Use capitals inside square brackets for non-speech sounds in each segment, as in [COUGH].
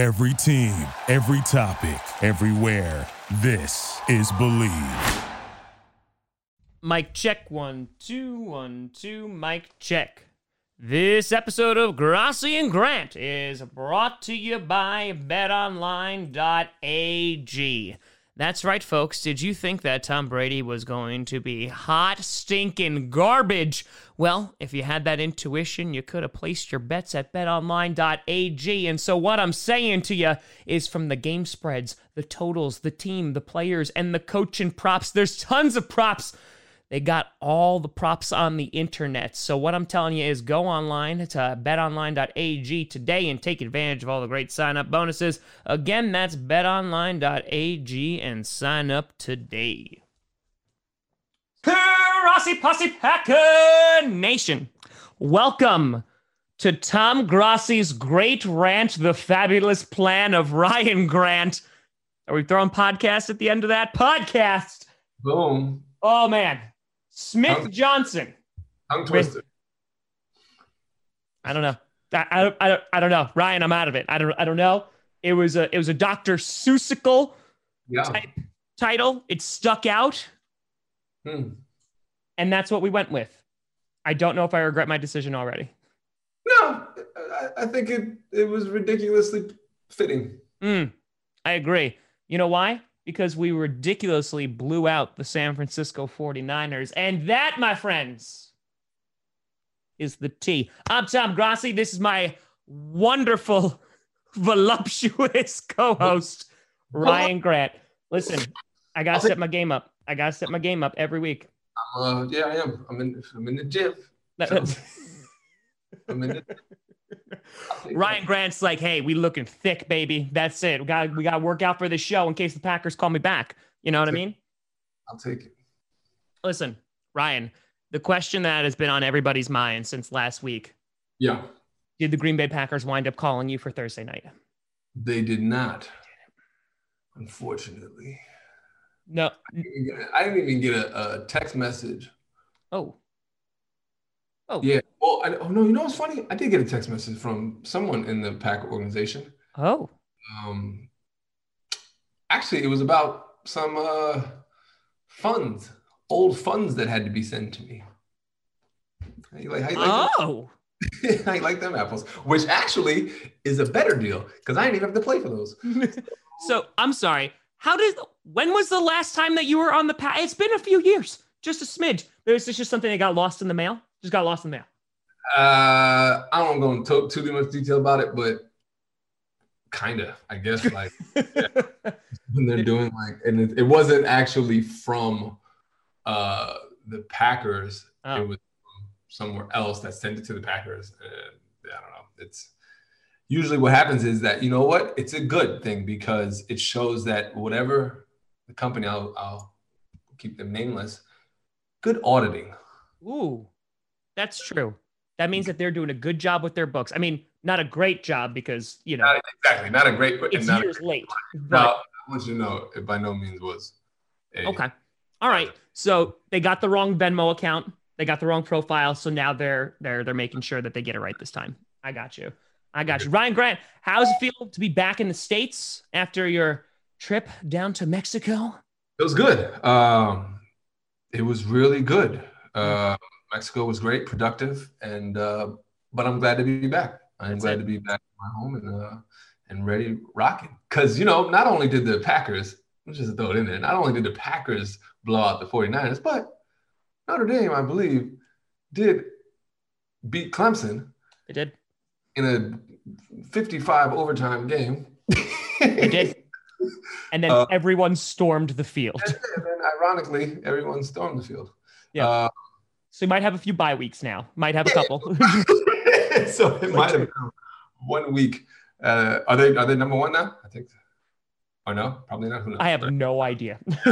Every team, every topic, everywhere. This is Believe. Mike check one, two, one, two, Mike check. This episode of Grossi and Grant is brought to you by betonline.ag. That's right, folks. Did you think that Tom Brady was going to be hot, stinking garbage? Well, if you had that intuition, you could have placed your bets at betonline.ag. And so, what I'm saying to you is from the game spreads, the totals, the team, the players, and the coaching props, there's tons of props they got all the props on the internet. So what I'm telling you is go online to uh, betonline.ag today and take advantage of all the great sign up bonuses. Again, that's betonline.ag and sign up today. Rossi Posse Packer Nation. Welcome to Tom Grossi's great rant, the fabulous plan of Ryan Grant. Are we throwing podcast at the end of that podcast? Boom. Oh man, Smith Johnson. Tongue twister. I don't know. I, I, I, don't, I don't know. Ryan, I'm out of it. I don't I don't know. It was a it was a Dr. Seussical Yeah. type title. It stuck out, Hmm. and that's what we went with. I don't know if I regret my decision already. No, I, I think it it was ridiculously fitting. Mm, I agree. You know why? Because we ridiculously blew out the San Francisco 49ers. And that, my friends, is the T. I'm Tom Grossi. This is my wonderful, [LAUGHS] voluptuous [LAUGHS] co host, Ryan Grant. Listen, I got to set my game up. I got to set my game up every week. Uh, yeah, I am. I'm in. I'm in the gym. [LAUGHS] That- I'm in. The, [LAUGHS] Ryan Grant's like, hey, we looking thick, baby. That's it. We got we got to work out for this show in case the Packers call me back. You know what I mean? I'll take it. Listen, Ryan, the question that has been on everybody's mind since last week: Yeah, Did the Green Bay Packers wind up calling you for Thursday night? they did not. Unfortunately, No. I didn't even get a, a text message. Oh. Oh. Yeah. Well, I, oh no, you know what's funny? I did get a text message from someone in the pack organization. Oh. Um, actually, it was about some uh, funds, old funds that had to be sent to me. How you like, how you like, Oh. them? [LAUGHS] how like them apples? Which actually is a better deal because I didn't even have to play for those. [LAUGHS] so I'm sorry. How did? When was the last time that you were on the pack? It's been a few years, just a smidge. Is this just something that got lost in the mail? Just got lost in the mail. Uh, I don't go into too much detail about it, but kind of, I guess, [LAUGHS] like when they're doing like, and it, it wasn't actually from uh, the Packers. Oh. It was somewhere else that sent it to the Packers. And I don't know. It's usually what happens is that you know what? It's a good thing because it shows that whatever the company, I'll, I'll keep them nameless. Good auditing. Ooh, that's true. That means that they're doing a good job with their books. I mean, not a great job because you know Not, exactly, not a great, it's not years late. Now, But I want you to know it by no means was. a- okay, all right. So they got the wrong Venmo account. They got the wrong profile. So now they're they're they're making sure that they get it right this time. I got you. I got you. Ryan Grant, how does it feel to be back in the states after your trip down to Mexico? It was good. Um, it was really good. Uh, Mexico was great, productive, and uh, but I'm glad to be back. I'm That's glad it. to be back in my home and uh, and ready rocking. Because you know, not only did the Packers, let's just throw it in there. Not only did the Packers blow out the 49ers, but Notre Dame, I believe, did beat Clemson They did. in a 55 overtime game. They did. And then Uh, everyone stormed the field. and then ironically, everyone stormed the field. Yeah. Uh, So you might have a few bye weeks now. Might have a couple. [LAUGHS] so it might have one week. Uh, are they are they number one now? I think. Or no? Probably not. Who knows? I have no idea. [LAUGHS]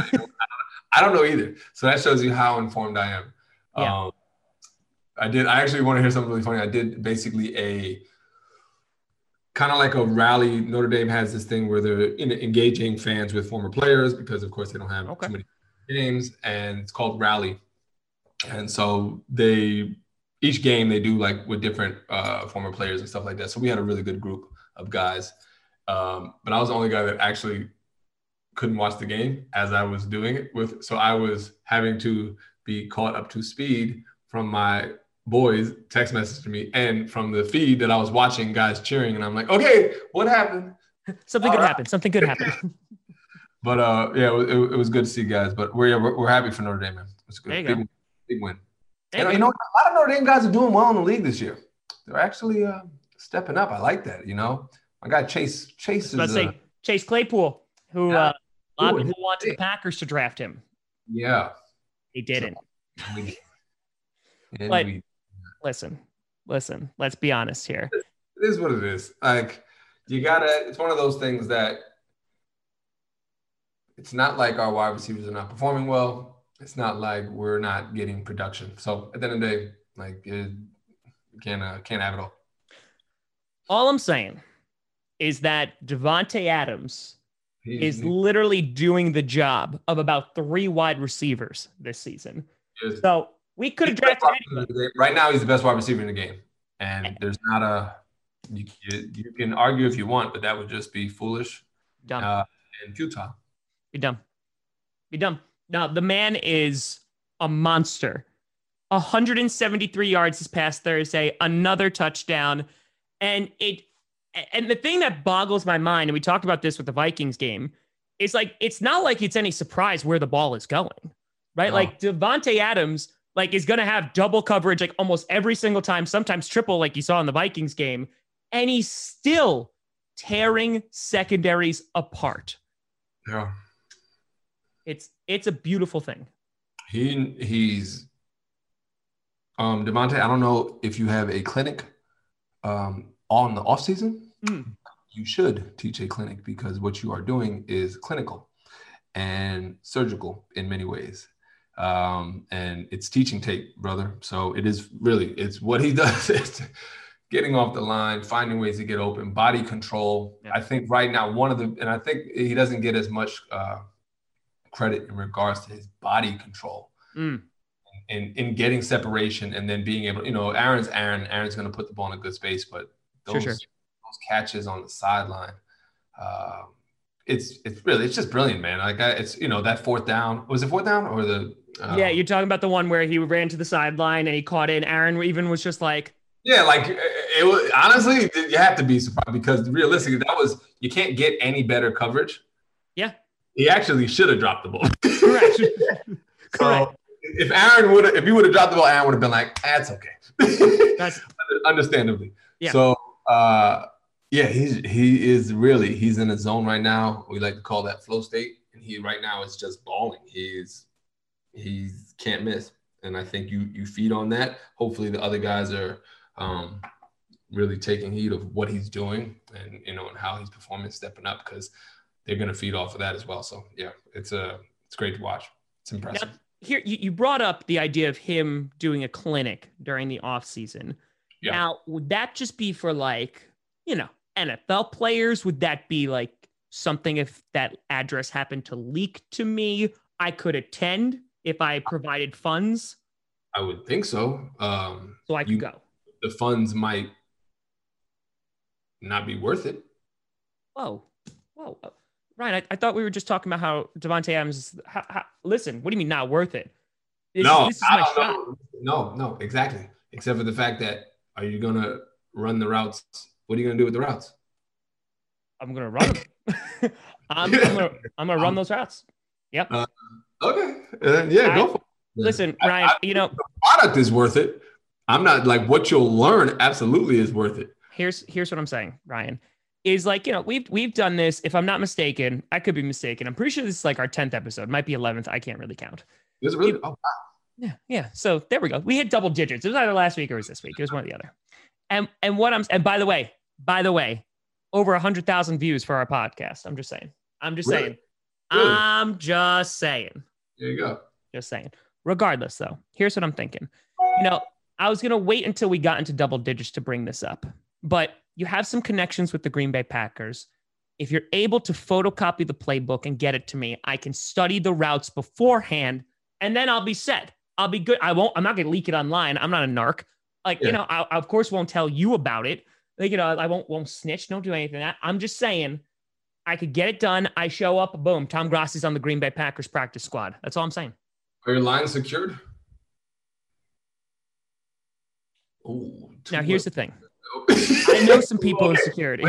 I don't know either. So that shows you how informed I am. Yeah. Um, I did. I actually want to hear something really funny. I did basically a kind of like a rally. Notre Dame has this thing where they're you know, engaging fans with former players because, of course, they don't have Okay. too many games, and it's called Rally. And so they each game they do like with different uh, former players and stuff like that. So we had a really good group of guys. Um, but I was the only guy that actually couldn't watch the game as I was doing it with. So I was having to be caught up to speed from my boys text message to me and from the feed that I was watching guys cheering. And I'm like, okay, what happened? [LAUGHS] Something good right. happened. Something good happened. [LAUGHS] but uh, yeah, it, it, was good to see guys. But we're, we're, we're happy for Notre Dame, man. It's good. Big, go. Big win. And, you know, a lot of Notre Dame guys are doing well in the league this year. They're actually uh, stepping up. I like that. You know, my guy Chase Chase is. say uh, Chase Claypool, who uh, a lot of people wanted the Packers to draft him. Yeah, he didn't. but listen, listen. Let's be honest here. It is what it is. Like you gotta. It's one of those things that it's not like our wide receivers are not performing well it's not like we're not getting production. So at the end of the day, like it, can't uh, can't have it all. All I'm saying is that Davante Adams is literally doing the job of about three wide receivers this season. So we could have drafted anybody. Right now, he's the best wide receiver in the game, and there's not a. You, you can argue if you want, but that would just be foolish dumb. Uh, and futile. Be dumb. Be dumb. Now, the man is a monster. 173 yards this past Thursday, another touchdown. And it and the thing that boggles my mind, and we talked about this with the Vikings game, is like it's not like it's any surprise where the ball is going. Right? Like Davante Adams like is going to have double coverage like almost every single time, sometimes triple like you saw in the Vikings game, and he's still tearing secondaries apart. Yeah. It's it's a beautiful thing. He he's um Davante, I don't know if you have a clinic um on the off season. Mm. You should teach a clinic because what you are doing is clinical and surgical in many ways. Um, and it's teaching tape, brother. So it is really it's what he [LAUGHS] does. It's getting off the line, finding ways to get open, body control. Yeah. I think right now one of the and I think he doesn't get as much uh, credit in regards to his body control mm. and in getting separation and then being able, you know, Aaron's Aaron. Aaron's going to put the ball in a good space, but those, sure, sure. those catches on the sideline, uh, it's it's really it's just brilliant, man. Like I, it's you know that fourth down was it fourth down or the uh, yeah you're talking about the one where he ran to the sideline and he caught it. Aaron even was just like yeah, like it was honestly you have to be surprised because realistically that was you can't get any better coverage. Yeah, he actually should have dropped the ball. [LAUGHS] Correct. [LAUGHS] so if Aaron would have, if he would have dropped the ball, Aaron would have been like, "That's okay." That's [LAUGHS] understandably. Yeah. So, uh, yeah, he's he is really he's in a zone right now. We like to call that flow state, and he right now is just balling. He's he can't miss, and I think you you feed on that. Hopefully, the other guys are um, really taking heed of what he's doing and you know and how he's performing, stepping up because they're going to feed off of that as well. So yeah, it's a uh, it's great to watch. It's impressive. Now, here you, you brought up the idea of him doing a clinic during the off season. Yeah. Now, would that just be for like, you know, NFL players? Would that be like something if that address happened to leak to me, I could attend if I provided funds? I would think so. Um, so I could you, go. The funds might not be worth it. Whoa. Whoa. Ryan, I, I, thought we were just talking about how Davante Adams. How, how, listen, what do you mean not worth it? This, no, this no, no, exactly. Except for the fact that are you gonna run the routes? What are you gonna do with the routes? I'm gonna run them. [LAUGHS] I'm, I'm, gonna, I'm gonna run [LAUGHS] those routes. Yep. Uh, okay. Uh, yeah, I, go for it. Listen, Ryan. I, you know, the product is worth it. I'm not like what you'll learn. Absolutely, is worth it. Here's here's what I'm saying, Ryan is like you know we've we've done this. If i'm not mistaken i could be mistaken. I'm pretty sure this is like our 10th episode. Might be 11th i can't really count. Is it really oh, wow. yeah yeah. So there we go. We hit double digits. It was either last week or it was this week. It was one or the other. And and what i'm and by the way by the way over a hundred thousand views for our podcast. I'm just saying. I'm just really? saying. Really? i'm just saying. There you go. Just saying. Regardless though here's what i'm thinking. You know i was gonna wait until we got into double digits to bring this up but you have some connections with the Green Bay Packers. If you're able to photocopy the playbook and get it to me, I can study the routes beforehand and then I'll be set. I'll be good. I won't, I'm not going to leak it online. I'm not a narc. Like, yeah. you know, I, I, of course won't tell you about it, Like, you know, I won't won't snitch, don't do anything. I, I'm just saying I could get it done. I show up, boom, Tom Grossi's on the Green Bay Packers practice squad. That's all I'm saying. Are your lines secured? Ooh, now here's the thing. [LAUGHS] I know some people in security.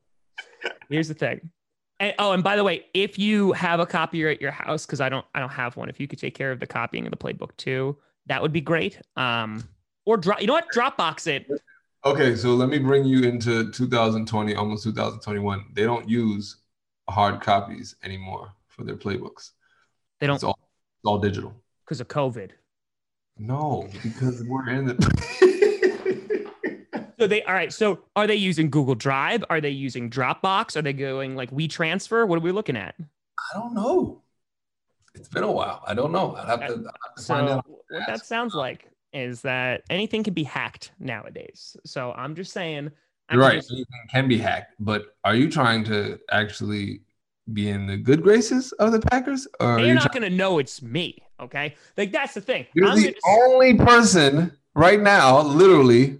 [LAUGHS] here's the thing. And, oh, and by the way, if you have a copier at your house, because I don't, I don't have one. If you could take care of the copying of the playbook too, that would be great. Um, or drop, you know what? Dropbox it. Okay, so let me bring you into 2020, almost 2021. They don't use hard copies anymore for their playbooks. They don't. It's all, it's all digital. Because of COVID. No, because we're in the. [LAUGHS] so they all right. So are they using Google Drive? Are they using Dropbox? Are they going like WeTransfer? What are we looking at? I don't know. It's been a while. I don't know. I'd have have to so find out. What that sounds like is that anything can be hacked nowadays. So I'm just saying. I'm You're right. Just, anything can be hacked, but are you trying to actually be in the good graces of the Packers? Or they're not going to know it's me. Okay, like that's the thing. You're I'm the only person right now, literally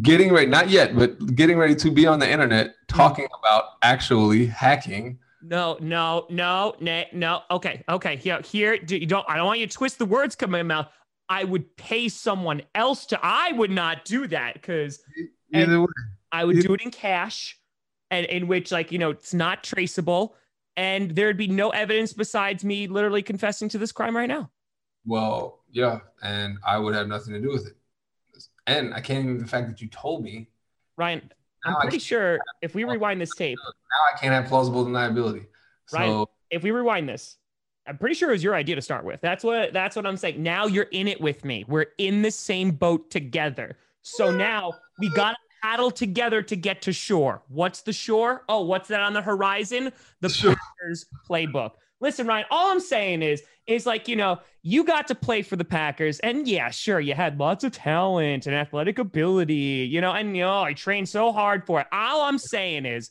getting ready, not yet, but getting ready to be on the internet talking mm. about actually hacking. No, no, no, no, no. Okay, okay. Here, here. You don't. I don't want you to twist the words come in my mouth. I would pay someone else to. I would not do that because either way, I would either. do it in cash, and in which like you know it's not traceable, and there'd be no evidence besides me literally confessing to this crime right now. Well, yeah, and I would have nothing to do with it, and I can't even the fact that you told me. Ryan, I'm pretty sure if we rewind this tape, now I can't have plausible deniability. So, Ryan, if we rewind this, I'm pretty sure it was your idea to start with. That's what that's what I'm saying. Now you're in it with me. We're in the same boat together. So now we got to paddle together to get to shore. What's the shore? Oh, what's that on the horizon? The sure. Packers playbook. Listen, Ryan, all I'm saying is is like, you know, you got to play for the Packers and yeah, sure, you had lots of talent and athletic ability, you know, and you know, I trained so hard for it. All I'm saying is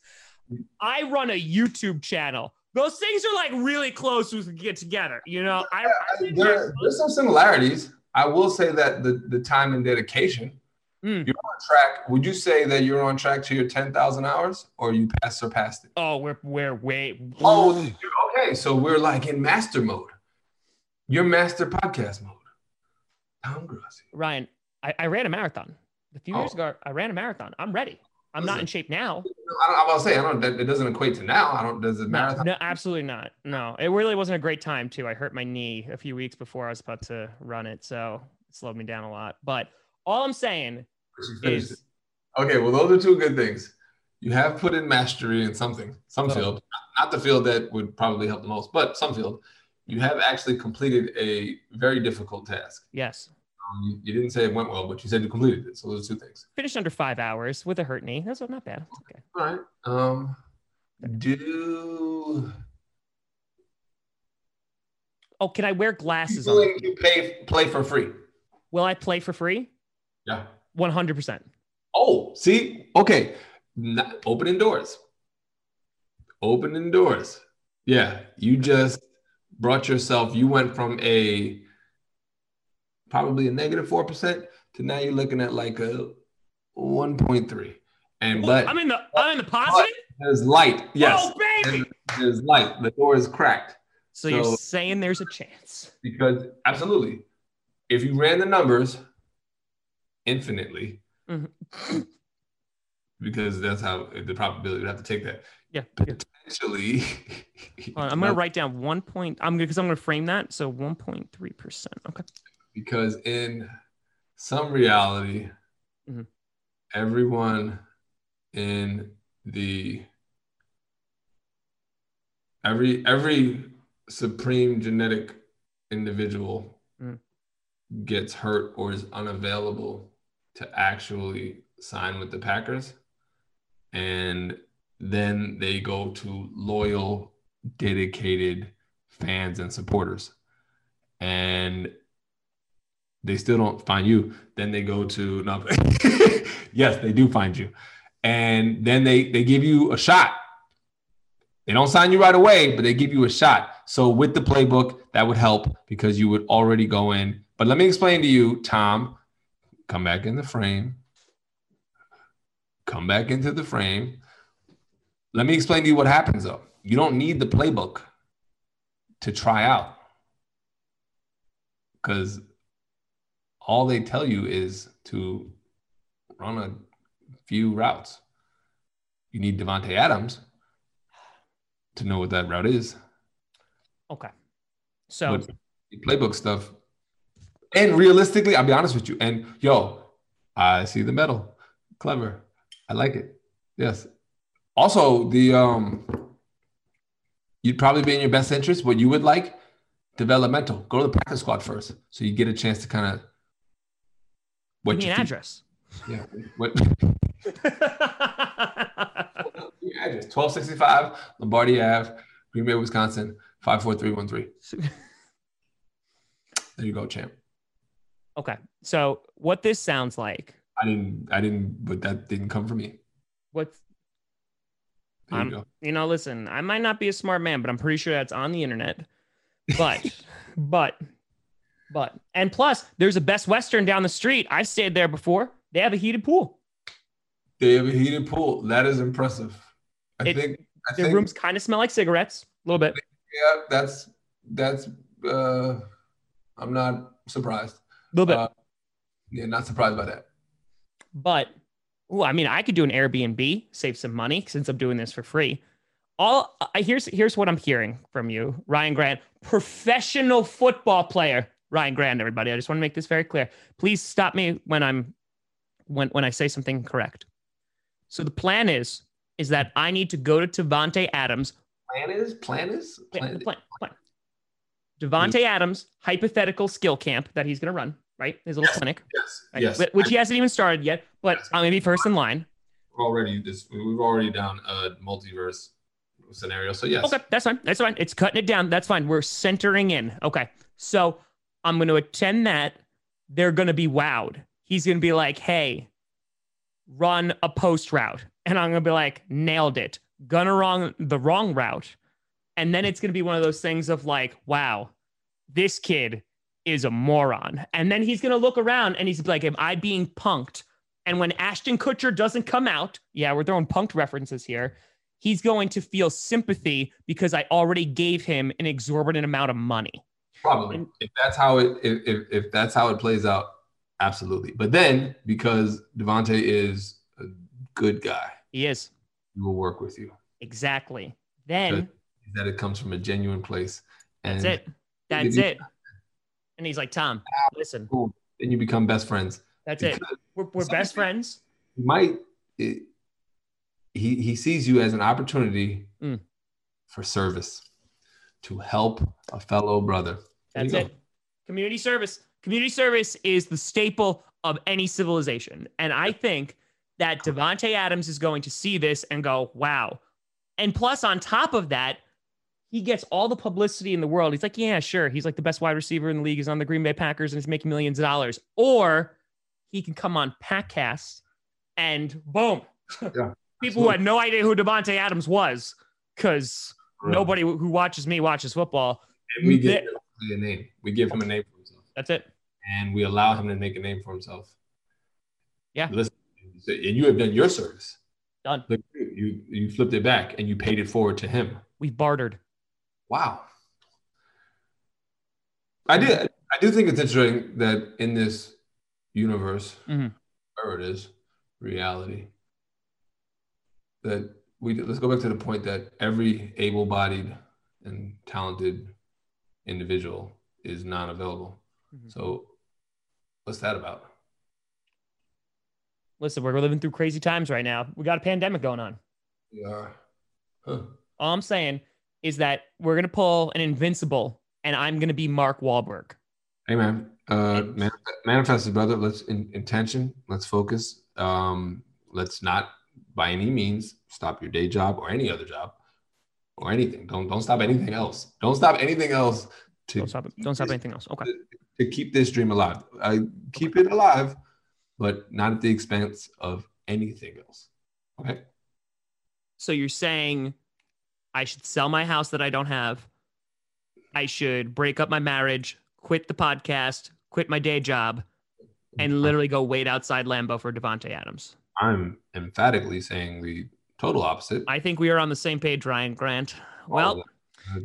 I run a YouTube channel those things are like really close to get together. You know, I, I there, there's some similarities. I will say that the the time and dedication. Mm. You're on track. Would you say that you're on track to your ten thousand hours, or you passed surpassed it? Oh, we're we're way. Oh, okay. So we're like in master mode. You're master podcast mode. Tom Grossi. Ryan, I, I ran a marathon a few oh. years ago. I ran a marathon. I'm ready. I'm not in shape now. I don't, I was say I don't. That, it doesn't equate to now. I don't. Does it marathon? No, absolutely not. No, it really wasn't a great time too. I hurt my knee a few weeks before I was about to run it, so it slowed me down a lot. But all I'm saying is, it. okay. Well, those are two good things. You have put in mastery in something, some oh. field, not the field that would probably help the most, but some field. You have actually completed a very difficult task. Yes. Um, you, didn't say it went well, but you said you completed it. So those are two things. Finished under five hours with a hurt knee. That's not bad. okay. All right. Um, do. Oh, can I wear glasses? You, on? you pay play for free. Will I play for free? Yeah. One hundred percent. Oh, see, okay. Not, opening doors. Opening doors. Yeah, you just brought yourself. You went from a probably a negative 4% to now you're looking at like a 1.3. And but I'm in the I'm in the positive. There's light. Yes. Oh baby. There's light. The door is cracked. So, so you're saying there's a chance. Because absolutely. If you ran the numbers infinitely, mm-hmm. Because that's how the probability would have to take that. Yeah. Potentially. [LAUGHS] On, I'm gonna write down one point. I'm because I'm gonna frame that. So 1.3 percent. Okay because in some reality, mm-hmm. everyone in the every every supreme genetic individual mm. gets hurt or is unavailable to actually sign with the Packers and then they go to loyal dedicated fans and supporters and they still don't find you, then they go to [LAUGHS] no. yes, they do find you, and then they they give you a shot. They don't sign you right away, but they give you a shot. So with the playbook, that would help because you would already go in. But let me explain to you, Tom. Come back in the frame. Come back into the frame. Let me explain to you what happens though. You don't need the playbook to try out because all they tell you is to run a few routes. You need Davante Adams to know what that route is. Okay. So But playbook stuff. And realistically, I'll be honest with you. And yo, I see the medal. Clever. I like it. Yes. Also, the um you'd probably be in your best interest. What you would like, developmental. Go to the practice squad first. So you get a chance to kind of give me you an think- address. Yeah. What your [LAUGHS] address? 1265 Lombardi Ave, Green Bay, Wisconsin, 54313. [LAUGHS] There you go, champ. okay. So what this sounds like, I didn't, I didn't, but that didn't come from me. what's There you I'm- go. you know, listen, I might not be a smart man, but I'm pretty sure that's on the internet. But, [LAUGHS] but, but, and plus, there's a Best Western down the street. I stayed there before. They have a heated pool. They have a heated pool. That is impressive. I It- think, I Their think, rooms kind of smell like cigarettes, a little bit. yeah, that's, that's, uh, I'm not surprised. A little bit. Uh, yeah, not surprised by that. But ooh, I mean, I could do an Airbnb, save some money since I'm doing this for free. All I here's here's what I'm hearing from you, Ryan Grant, professional football player, Ryan Grant. Everybody, I just want to make this very clear. Please stop me when I'm when when I say something incorrect. So the plan is is that I need to go to Davante Adams. Plan is, plan is, Plan, plan plan, plan. Davante hmm. Adams hypothetical skill camp that he's going to run, right? His little Yes. clinic, Yes, right? yes. Which he hasn't even started yet. But I'm going to be first in line. We're already this. We've already done a multiverse scenario. So yes, Okay, that's fine. That's fine. It's cutting it down. That's fine. We're centering in. Okay. So I'm going to attend that. They're going to be wowed. He's going to be like, hey, run a post route. And I'm going to be like, nailed it. Gonna wrong the wrong route. And then it's going to be one of those things of like, wow, this kid is a moron. And then he's going to look around and he's like, am I being punked? And when Ashton Kutcher doesn't come out, yeah, we're throwing punked references here he's going to feel sympathy because I already gave him an exorbitant amount of money. probably. And- if that's how it, if, if if that's how it plays out, absolutely. But then because Davante is a good guy, He is. he will work with you. Exactly. Then That it comes from a genuine place, and that's it. That's it. And he's like, Tom, listen, boom, then you become best friends. that's it. We're, we're best friends. might it, he he sees you as an opportunity Mm. for service to help a fellow brother. There That's it. Community service. Community service is the staple of any civilization. And I think that Davante Adams is going to see this and go, wow. And plus, on top of that, he gets all the publicity in the world. He's like, yeah, sure. He's like the best wide receiver in the league. He's on the Green Bay Packers and he's making millions of dollars. Or he can come on Packcast and boom. Yeah, [LAUGHS] People who had no idea who Davante Adams was because nobody who watches me watches football. And we give That- him a name. We give him a name for himself, That's it. and we allow him to make a name for himself. Yeah. Listen, and you have done your service. Done. Look, you you flipped it back and you paid it forward to him. We've bartered. Wow. I did. I do think it's interesting that in this universe, Mhm. wherever it is, reality, that we let's go back to the point that every able-bodied and talented individual is non-available. Mhm. So, what's that about? Listen, we're living through crazy times right now. We got a pandemic going on. We are. Huh. All I'm saying is that we're gonna pull an invincible, and I'm gonna be Mark Wahlberg. Hey man, uh, man, manifest it, brother. Let's in, intention. Let's focus. Um, let's not by any means stop your day job or any other job or anything. Don't don't stop anything else. Don't stop anything else to Don't stop. Don't stop anything else. Okay. to keep this dream alive. I keep it alive, but not at the expense of anything else. Okay. So you're saying I should sell my house that I don't have. I should break up my marriage, quit the podcast, quit my day job, and literally go wait outside Lambeau for Davante Adams. I'm emphatically saying the total opposite. I think we are on the same page, Ryan Grant. Well,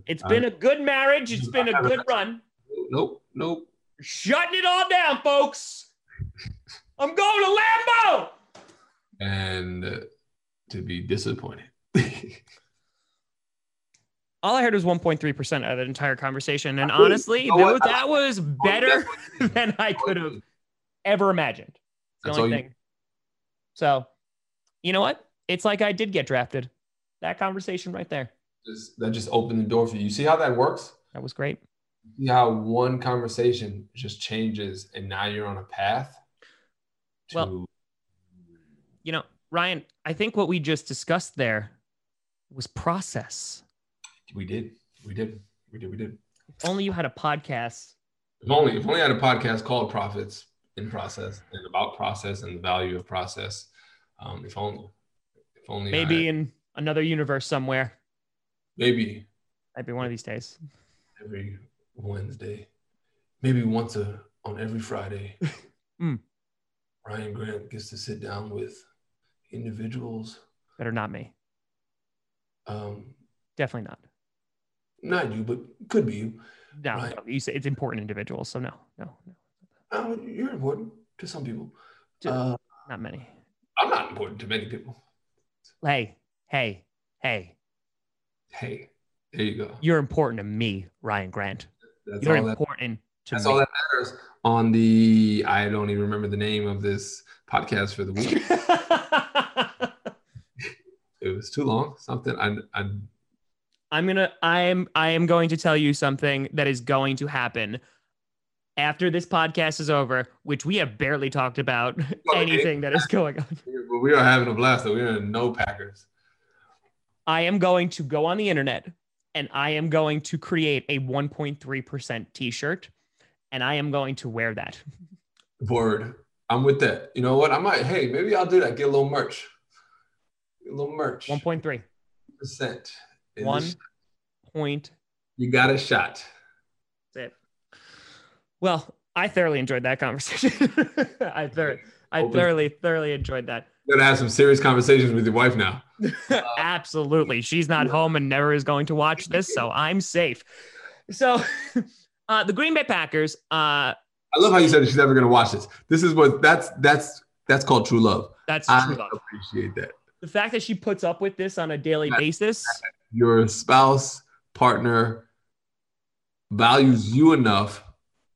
it's been a good marriage. It's been a good run. nope, nope. Shutting it all down, folks. I'm going to Lambeau. And uh, to be disappointed. [LAUGHS] All I heard was 1.3% of the entire conversation. And honestly, you know that was better [LAUGHS] than I could have ever imagined. It's the That's only all you- thing. So, you know what? It's like I did get drafted. That conversation right there. Just, that just opened the door for you. You see how that works? That was great. See how one conversation just changes and now you're on a path to Well- You know, Ryan, I think what we just discussed there was process. We did. We did. We did. We did. If only you had a podcast. If only if only I had a podcast called Profits in Process and about process and the value of process. Um, if only. If only Maybe had- in another universe somewhere. maybe Maybe one of these days. every Wednesday, maybe once a on every Friday. [LAUGHS] Mm. Ryan Grant gets to sit down with individuals. Better not me. Um, Definitely not. Not you, but could be you. No, Right. no, you say it's important individuals. So no, no, no, Uh, you're important to some people. To- Uh, not many. I'm not important to many people. Hey, hey, hey, Hey, there you go. you're important to me, Ryan Grant. That's You're all that. important to That's me. all that matters. On the, I don't even remember the name of this podcast for the week. [LAUGHS] it was too long. Something I, I I'm gonna I am I am going to tell you something that is going to happen after this podcast is over, which we have barely talked about [LAUGHS] anything that is going on. [LAUGHS] but we are having a blast. Though we're no Packers. I am going to go on the internet and I am going to create a 1.3% t-shirt and I am going to wear that. [LAUGHS] Word. I'm with that. You know what? I might. Hey, maybe I'll do that. Get a little merch. Get a little merch. 1.3. percent. One point. You got a shot. That's it. Well, I thoroughly enjoyed that conversation. [LAUGHS] I thoroughly, I Open. thoroughly, thoroughly enjoyed that. You're gonna have some serious conversations with your wife now. [LAUGHS] Absolutely. She's not home and never is going to watch this, so I'm safe. So, [LAUGHS] uh, the Green Bay Packers, uh, I love how you said she's never gonna watch this. This is what that's that's that's called true love. that's I true love. appreciate that. The fact that she puts up with this on a daily basis, Your spouse, partner values you enough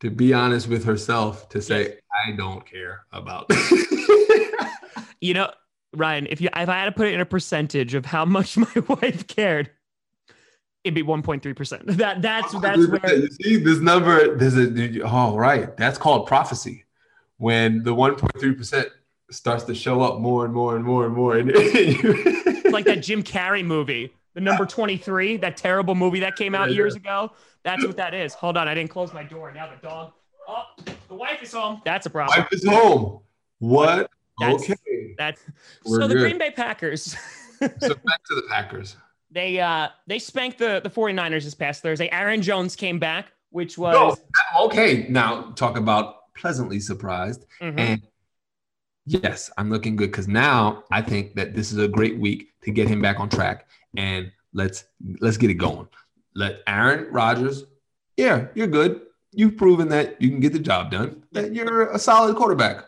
to be honest with herself to say, Yes. I don't care about [LAUGHS] you know, Ryan, if you if I had to put it in a percentage of how much [LAUGHS] my wife cared, it'd be 1.3%. [LAUGHS] That that's that's where you see this number. There's a oh right. That's called prophecy. When the 1.3 percent starts to show up more and more and more and more, and it's like that Jim Carrey movie, the number 23, that terrible movie that came out years ago. That's what that is. Hold on, I didn't close my door. Now the dog. Oh, the wife is home. That's a problem. wife is home. What? That's- okay. That's We're so the good. Green Bay Packers. So [LAUGHS] back to the Packers. they uh they spanked the the 49ers this past Thursday. Aaron Jones came back, which was No, okay. Now talk about pleasantly surprised. Mhm. And yes, I'm looking good because now I think that this is a great week to get him back on track and let's let's get it going. Let Aaron Rodgers, yeah, you're good. You've proven that you can get the job done. That you're a solid quarterback.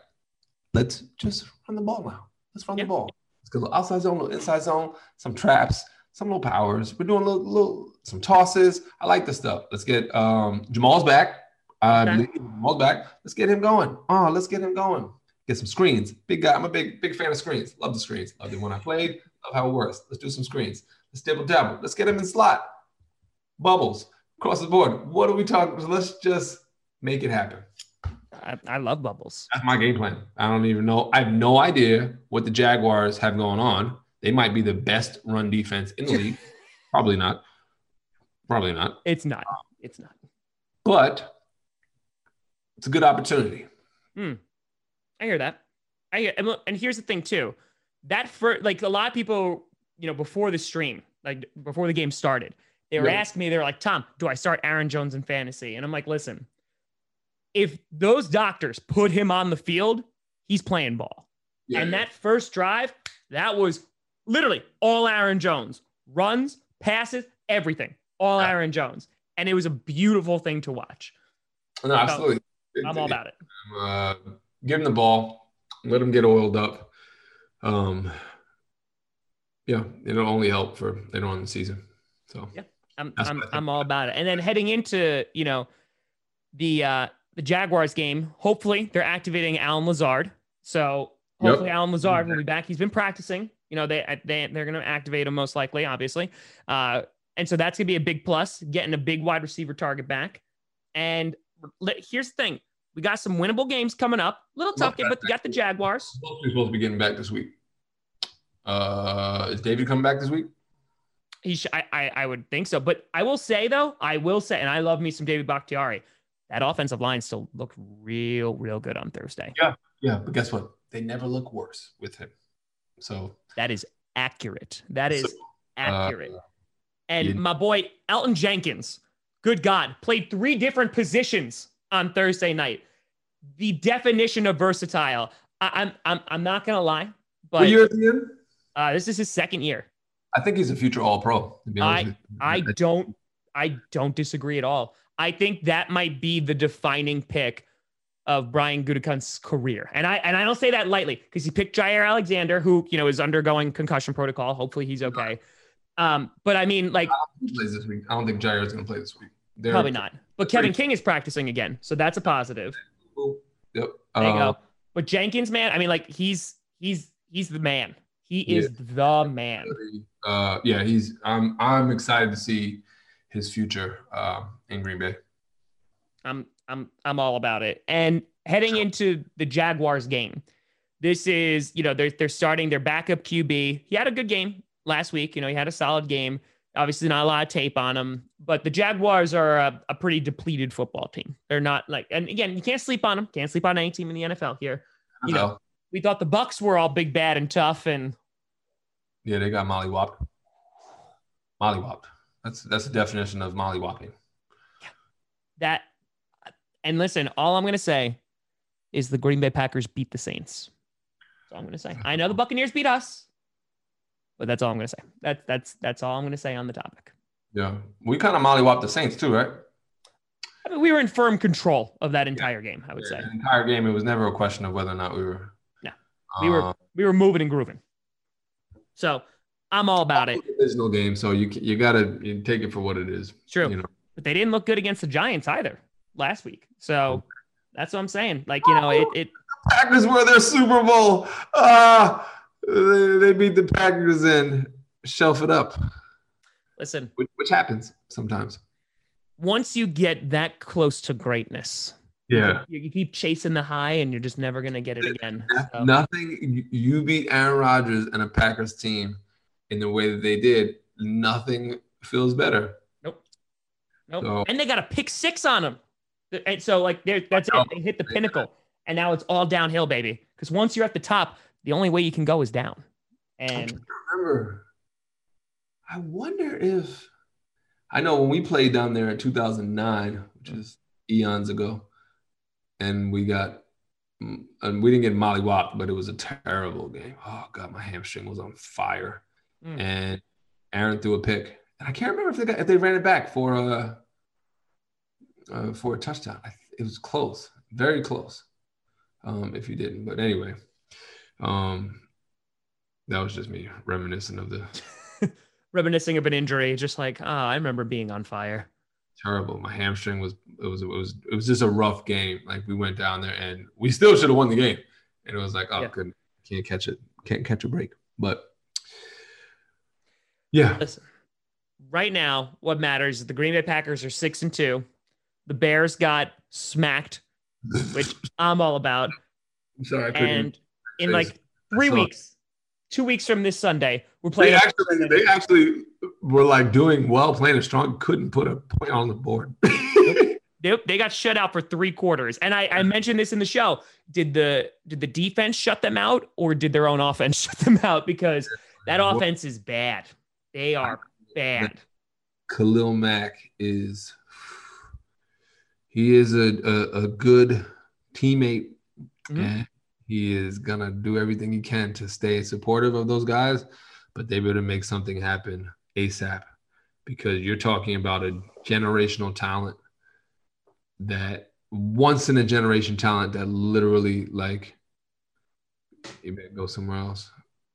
Let's just run the ball now. Let's run Yeah. the ball. Let's go a little outside zone, a little inside zone, some traps, some little powers. We're doing a little, little some tosses. I like this stuff. Let's get um, Jamaal's back. I Okay. believe Jamaal's back. Let's get him going. Oh, let's get him going. Get some screens. Big guy. I'm a big, big fan of screens. Love the screens. Loved it when I played. Love how it works. Let's do some screens. Let's dibble dabble. Let's get him in slot. Bubbles across the board. What are we talking? Let's just make it happen. I, I love bubbles. That's my game plan. I don't even know. I have no idea what the Jaguars have going on. They might be the best run defense in the league. [LAUGHS] Probably not. Probably not. It's not. Um, it's not. But it's a good opportunity. Hmm. I hear that. I hear, and, look, and here's the thing too. That for like a lot of people, you know, before the stream, like before the game started, they were Yeah. asking me, they're like, Tom, do I start Aaron Jones in fantasy? And I'm like, listen, if those doctors put him on the field, he's playing ball. Yeah. And that first drive, that was literally all Aaron Jones runs, passes, everything, all Yeah. Aaron Jones. And it was a beautiful thing to watch. no, absolutely. I'm all about it. Uh, give him the ball, let him get oiled up. Um, yeah, it'll only help for later on in the season. So Yeah. I'm I'm. I'm all about it. And then heading into you know the uh the Jaguars game, hopefully they're activating Allen Lazard. So Yep. hopefully Allen Lazard will be back. He's been practicing. You know they they they're going to activate him most likely, obviously. Uh, and so that's going to be a big plus, getting a big wide receiver target back. And let- here's the thing: we got some winnable games coming up. Little tough game, but you got the Jaguars. to, supposed to be getting back this week. Uh, is David coming back this week? He sh- I, I I would think so, but I will say though, I will say, and I love me some David Bakhtiari. That offensive line still looked real, real good on Thursday. Yeah, yeah. but guess what? They never look worse with him. So That is accurate. That is So, accurate. uh, and you- my boy Elgton Jenkins, good God, played three different positions on Thursday night. The definition of versatile. I, I'm I'm I'm not gonna lie, but year is he in? uh, this is his second year. I think he's a future All Pro. To be honest, with you. I don't I don't disagree at all. I think that might be the defining pick of Brian Gutekunst's career. And I and I don't say that lightly because he picked Jaire Alexander, who, you know, is undergoing concussion protocol. Hopefully he's okay. Um, but I mean, like, He plays this week. I don't think Jaire is going to play this week. They're- probably not. But Kevin King is practicing again, so that's a positive. Yep. There you Uh, go. But Jenkins, man, I mean, like, he's he's he's the man. He is the man. Uh, yeah, he's. I'm. I'm excited to see his future uh, in Green Bay. I'm I'm I'm all about it. And heading into the Jaguars game, this is you know they're they're starting their backup QB. He had a good game last week. You know he had a solid game. Obviously not a lot of tape on them, but the Jaguars are a, a pretty depleted football team. They're not like and again you can't sleep on them. Can't sleep on any team in the NFL here. You know. We thought the Bucs were all big, bad, and tough, and Yeah, they got mollywopped. Mollywopped. That's that's the definition of molly mollywopping. that. And listen, all I'm gonna say is the Green Bay Packers beat the Saints. That's all I'm gonna say. I know the [LAUGHS] Buccaneers beat us, but that's all I'm gonna say. That's that's that's all I'm gonna say on the topic. Yeah, we kind of mollywopped the Saints too, right? I mean, we were in firm control of that entire game. I would say The entire game, it was never a question of whether or not we were. No. We were- Uh, we were moving and grooving. So I'm all about it. divisional game, so you you gotta you take it for what it is. True. You know, But they didn't look good against the Giants either last week. So that's what I'm saying. Like you know, it it Packers were their Super Bowl. Ah, they, they beat the Packers and shelf it up, listen. which, which happens sometimes. Once you get that close to greatness, Yeah. you, you keep chasing the high, and you're just never gonna get it again. So- Nothing. you- beat Aaron Rodgers and a Packers team in the way that they did. Nothing feels better. Nope. Nope. So- and they got a pick six on them. And so, like, that's it. Oh. They hit the pinnacle. And now it's all downhill, baby. Because once you're at the top, the only way you can go is down. And remember. I wonder if I know when we played down there in 2009, which is eons ago, and we got and we didn't get Molly mollywopped, but it was a terrible game. Oh god, my hamstring was on fire, Mm. and Aaron threw a pick, and I can't remember if they got, if they ran it back for a uh, for a touchdown. I, it was close, very close. Um, if you didn't, but anyway, um, that was just me reminiscing of the [LAUGHS] reminiscing of an injury, just like, oh, I remember being on fire. terrible. My hamstring was it was it was it was just a rough game. Like we went down there and we still should have won the game. And it was like, oh, Yeah. couldn't can't catch it, can't catch a break. But yeah, Listen, right now, what matters is the Green Bay Packers are six and two. The Bears got smacked, which [LAUGHS] I'm all about. I'm sorry, I couldn't. And in Crazy. like three saw it. weeks, two weeks from this Sunday, we're they playing. actually they actually were like doing well, playing a strong, couldn't put a point on the board. [LAUGHS] They, they got shut out for three quarters. And I, I mentioned this in the show. Did the did the defense shut them out or did their own offense [LAUGHS] shut them out? Because that offense is bad. They are bad. Khalil Mack is he is a a, a good teammate Mhm. He is gonna do everything he can to stay supportive of those guys, but they better make something happen ASAP because you're talking about a generational talent that once in a generation talent that literally like you better go somewhere else.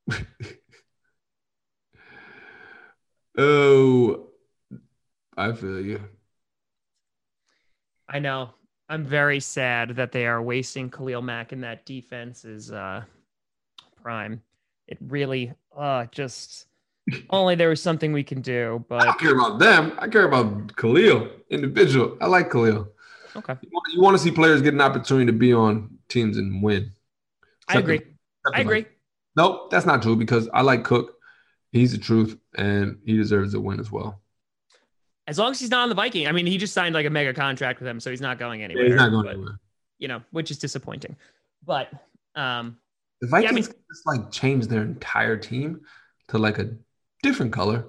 [LAUGHS] oh, I feel you. I know. I'm very sad that they are wasting Khalil Mack in that defense is uh prime. It really uh just [LAUGHS] only there was something we can do, I but don't care about them. I care about Khalil, individual. I like Khalil. okay. You want, you want to see players get an opportunity to be on teams and win. I agree. Except I agree. Mike. Nope, that's not true because I like Cook. He's the truth, and he deserves a win as well. As long as he's not on the Viking. I mean, he just signed like a mega contract with them, so he's not going Yeah, anywhere. he's not going but, anywhere. You know, which is disappointing. But um The I Vikings mean- just like changed their entire team to like a different color,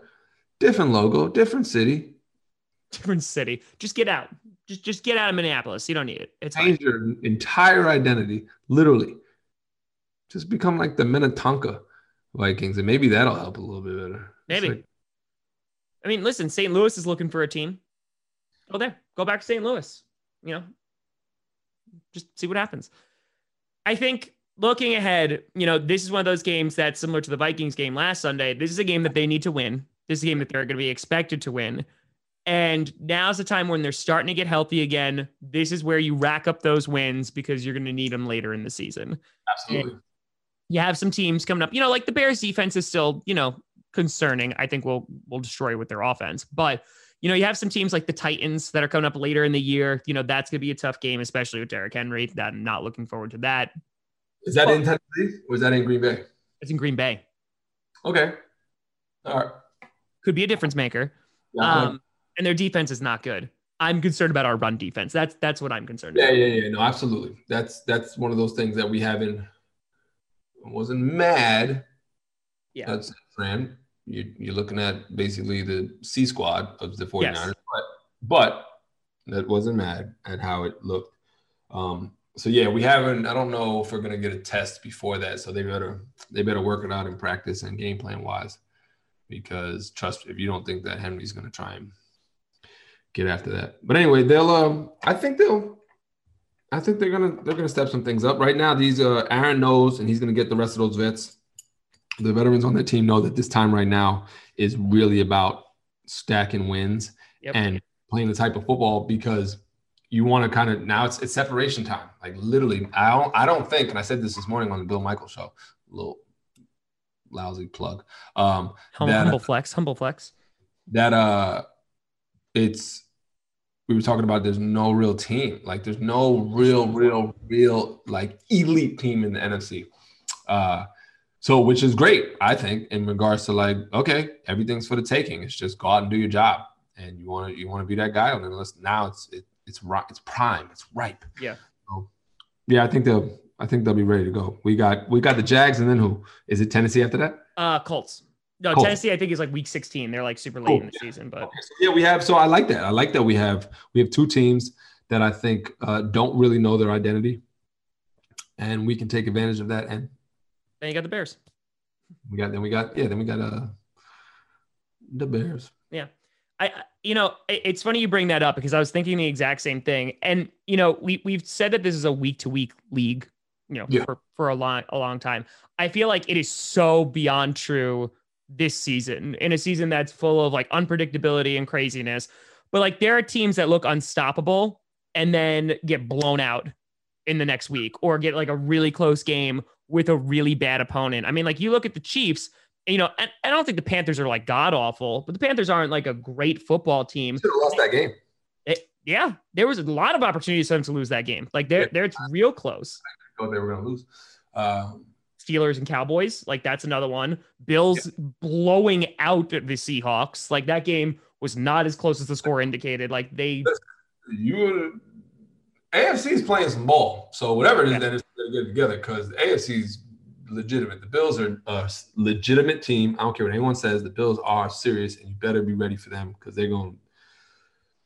different logo, different city. [LAUGHS] different city. Just get out. Just just get out of Minneapolis. You don't need it. It's fine. Your entire identity, literally. Just become like the Minnetonka Vikings, and maybe that'll help a little bit better. Maybe. like- I mean, listen, St. Louis is looking for a team. Go there. Go back to St. Louis. You know, just see what happens. I think looking ahead, you know, this is one of those games that's similar to the Vikings game last Sunday. This is a game that they need to win. This is a game that they're going to be expected to win. And now's the time when they're starting to get healthy again. This is where you rack up those wins because you're going to need them later in the season absolutely. you have some teams coming up. You know, like the Bears defense is still, you know, concerning. I think we'll we'll destroy with their offense. But you know, you have some teams like the Titans that are coming up later in the year. You know, that's gonna be a tough game, especially with Derrick Henry. That I'm not looking forward to that. Is that in Tennessee or is that in Green Bay? It's in Green Bay. Okay. All right. Could be a difference maker. Yeah, Um, and their defense is not good. I'm concerned about our run defense. That's that's what I'm concerned yeah, about. yeah, yeah. Yeah. No, absolutely. That's that's one of those things that we haven't. Wasn't mad. Yeah. That's You, you're looking at basically the C squad of the 49ers, Yes. but but that wasn't mad at how it looked. Um, so yeah, we haven't. I don't know if we're gonna get a test before that. So they better they better work it out in practice and game plan wise, because trust if you don't think that Henry's gonna try and get after that. But anyway, they'll. Um, I think they'll. I think they're gonna they're gonna step some things up right now. These uh, Aaron knows, and he's gonna get the rest of those vets. The veterans on the team know that this time right now is really about stacking wins Yep. and playing the type of football because you want to kind of now it's it's separation time. Like literally, I don't I don't think, and I said this this morning on the Bill Michael show, little lousy plug. Um, Humble, that- humble flex, humble flex. that uh it's we were talking about there's no real team like there's no real real real like elite team in the nfc uh so which is great i think in regards to like okay everything's for the taking it's just go out and do your job and you want to you want to be that guy and let's now it's it, it's it's prime it's ripe Yeah. so, yeah i think they'll i think they'll be ready to go we got we got the jags and then who is it tennessee after that Uh Colts. No, Colts. Tennessee, I think is like week 16. They're like super late in the season, but Okay, so yeah, we have. So I like that. I like that we have we have two teams that I think uh, don't really know their identity, and we can take advantage of that. And then you got the Bears. we got then we got yeah then we got uh the Bears. Yeah. I- you know, it's funny you bring that up because I was thinking the exact same thing. And you know, we we've said that this is a week to week league, you know, Yeah. for for a long a long time. I feel like it is so beyond true this season in a season that's full of like unpredictability and craziness. But like there are teams that look unstoppable and then get blown out in the next week or get like a really close game with a really bad opponent. I mean, like you look at the Chiefs, you know, and I don't think the Panthers are like god awful, but the Panthers aren't like a great football team. Should have lost that game. It- yeah, there was a lot of opportunities for them to lose that game. Like they're, Yeah. they're it's real close. Thought they were gonna lose. Um, Steelers and Cowboys, like that's another one. Bills blowing out the Seahawks. Like that game was not as close as the score indicated. Like they, you AFC is playing some ball. So whatever it is, Yeah. then it's gonna get together because the AFC is legitimate. The Bills are a legitimate team. I don't care what anyone says. The Bills are serious, and you better be ready for them because they're going.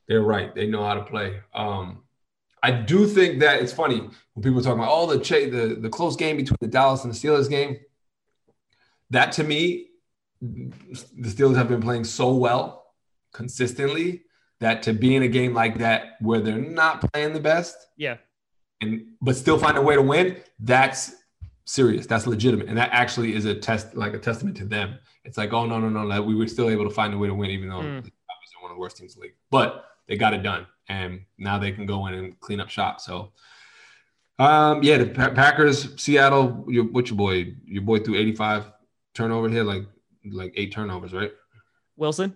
They're right. They know how to play. Um, I do think that it's funny when people talk about all oh, the the the close game between the Dallas and the Steelers game. That to me, the Steelers have been playing so well consistently that to be in a game like that where they're not playing the best, yeah, and but still find a way to win, that's serious. That's legitimate, and that actually is a test, like a testament to them. It's like, oh no, no, no, that we were still able to find a way to win, even though mm. obviously one of the worst teams in the league. But they got it done, and now they can go in and clean up shop. So, um, yeah, the Packers, Seattle, your what's your boy? Your boy threw 85 turnover here, like like eight turnovers, right? Wilson.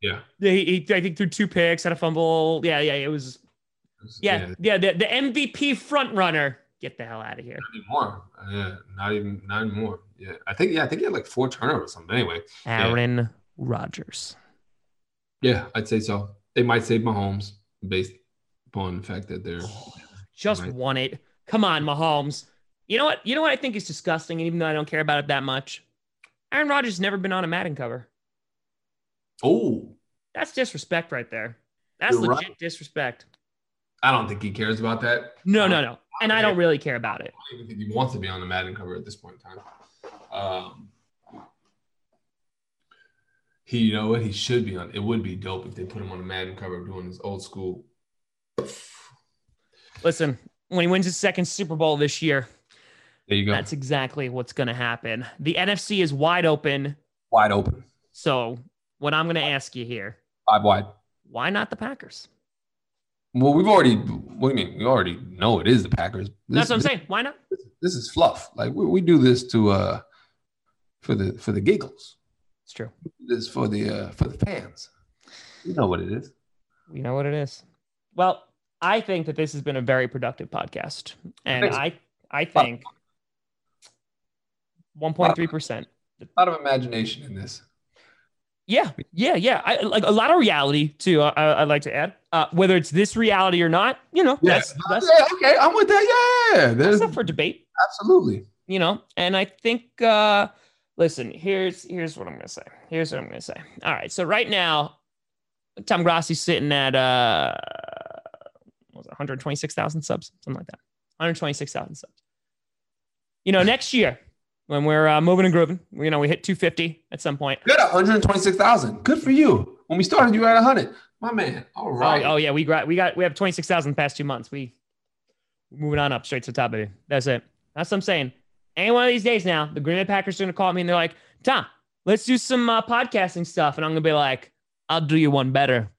Yeah. Yeah, he, he, I think threw two picks, had a fumble. Yeah, yeah, it was. Yeah, yeah, the, the MVP front runner. Get the hell out of here. Not anymore. Yeah, not even not anymore. Yeah, I think yeah, I think he had like four turnovers or something. Anyway, Aaron yeah. Rodgers. Yeah, I'd say so. They might save Mahomes based upon the fact that they're oh, just right. won it. Come on, Mahomes. You know what? You know what I think is disgusting, even though I don't care about it that much. Aaron Rodgers has never been on a Madden cover. Oh, that's disrespect right there. That's You're legit right. disrespect. I don't think he cares about that. No, no, no. And I don't really care about it. I don't even think he wants to be on the Madden cover at this point in time. Um, he, you know what? He should be on. It would be dope if they put him on the Madden cover doing his old school. Listen, when he wins his second Super Bowl this year, there you go. That's exactly what's going to happen. The NFC is wide open. Wide open. So, what I'm going to ask you here five wide. Why not the Packers? Well, we've already, what do you mean? We already know it is the Packers. This, That's what I'm saying. Why not? This, this is fluff. Like we, we, do this to, uh, for the, for the giggles. It's true. This for the, uh, for the fans. You know what it is. We know what it is. Well, I think that this has been a very productive podcast. And I, I think 1.3%. A lot of imagination in this. Yeah, yeah, yeah. I like a lot of reality too. I, would like to add, uh, whether it's this reality or not, you know, yeah. that's, that's yeah, okay. I'm with that. Yeah, there's up for debate. Absolutely. You know, and I think, uh, listen, here's here's what I'm gonna say. Here's what I'm gonna say. All right, so right now, Tom Grossi's sitting at uh, was it 126,000 subs, something like that. 126,000 subs. You know, next year when we're uh, moving and grooving. You know, we hit 250 at some point. Good, 126,000. Good for you. When we started, you were at 100. My man. All right. Oh, oh yeah, we got we got we have 26,000 the past two months. We moving on up straight to the top of it. That's it. That's what I'm saying. Any one of these days now, the Green Bay Packers are gonna call me and they're like, "Tom, let's do some uh, podcasting stuff," and I'm gonna be like, "I'll do you one better."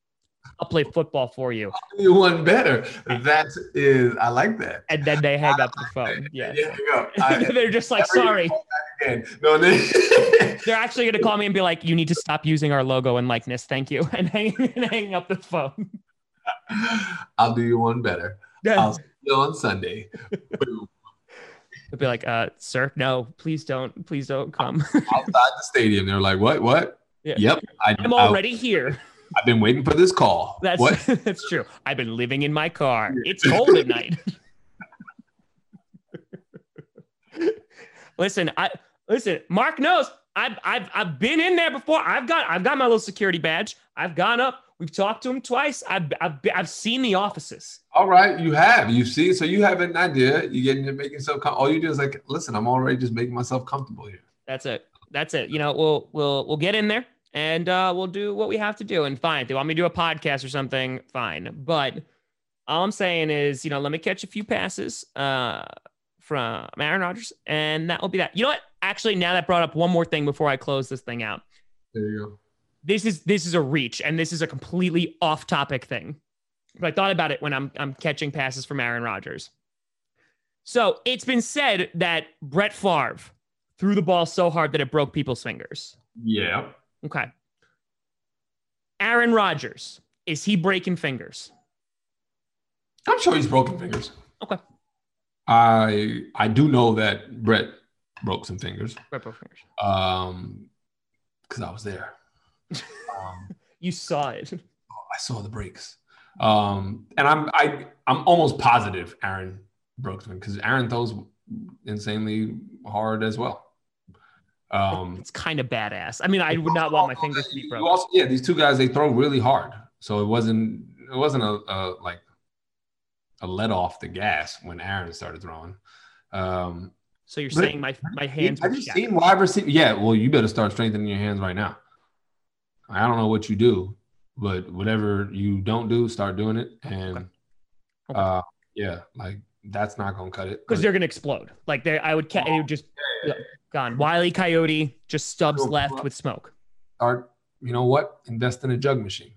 I'll play football for you. I'll do you one better. That is, I like that. And then they hang up the [LAUGHS] phone. Yeah. There you go. [LAUGHS] I, they're just like, sorry. No, they- [LAUGHS] they're actually going to call me and be like, you need to stop using our logo and likeness. Thank you. And hanging, and up the phone. I'll do you one better. Yeah. I'll see you on Sunday. Boom. They'll be like, uh, sir, no, please don't, please don't come. Outside the stadium. They're like, what, what? Yeah. Yep. I, am already I'll, here. I've been waiting for this call. That's what? [LAUGHS] that's true. I've been living in my car. It's cold at night. [LAUGHS] listen, I listen. Mark knows. I've I've I've been in there before. I've got I've got my little security badge. I've gone up. We've talked to him twice. I've I've I've seen the offices. All right, you have. You see, so you have an idea. You getting to making yourself. Com- all you do is like, listen. I'm already just making myself comfortable here. That's it. That's it. You know, we'll we'll we'll get in there and uh, we'll do what we have to do. And fine, if they want me to do a podcast or something, fine. But all I'm saying is, you know, let me catch a few passes uh, from Aaron Rodgers, and that will be that. You know what? Actually, now that brought up one more thing before I close this thing out. There you go. This is this is a reach, and this is a completely off-topic thing. But I thought about it when I'm I'm catching passes from Aaron Rodgers. So it's been said that Brett Favre threw the ball so hard that it broke people's fingers. Yeah. Okay. Aaron Rodgers, is he breaking fingers? I'm sure he's broken fingers. Okay. I I do know that Brett broke some fingers. Brett broke fingers. Um, because I was there. [LAUGHS] Um, you saw it. I saw the breaks. Um, and I'm I I'm almost positive Aaron broke them because Aaron throws insanely hard as well. Um, it's kind of badass. I mean, I would not want my fingers to be broken. Also, yeah, these two guys they throw really hard, so it wasn't it wasn't a, a like a let off the gas when Aaron started throwing. Um, So you're saying my my hands have you shot. seen wide receiver? Yeah, well, you better start strengthening your hands right now. I don't know what you do, but whatever you don't do, start doing it. And Okay. Okay. uh, yeah, like that's not gonna cut it. because they're gonna explode. Like they, I would, ca- it would just oh. yeah, gone. Wiley Coyote just stubs left with smoke. start. You know what? Invest in a jug machine.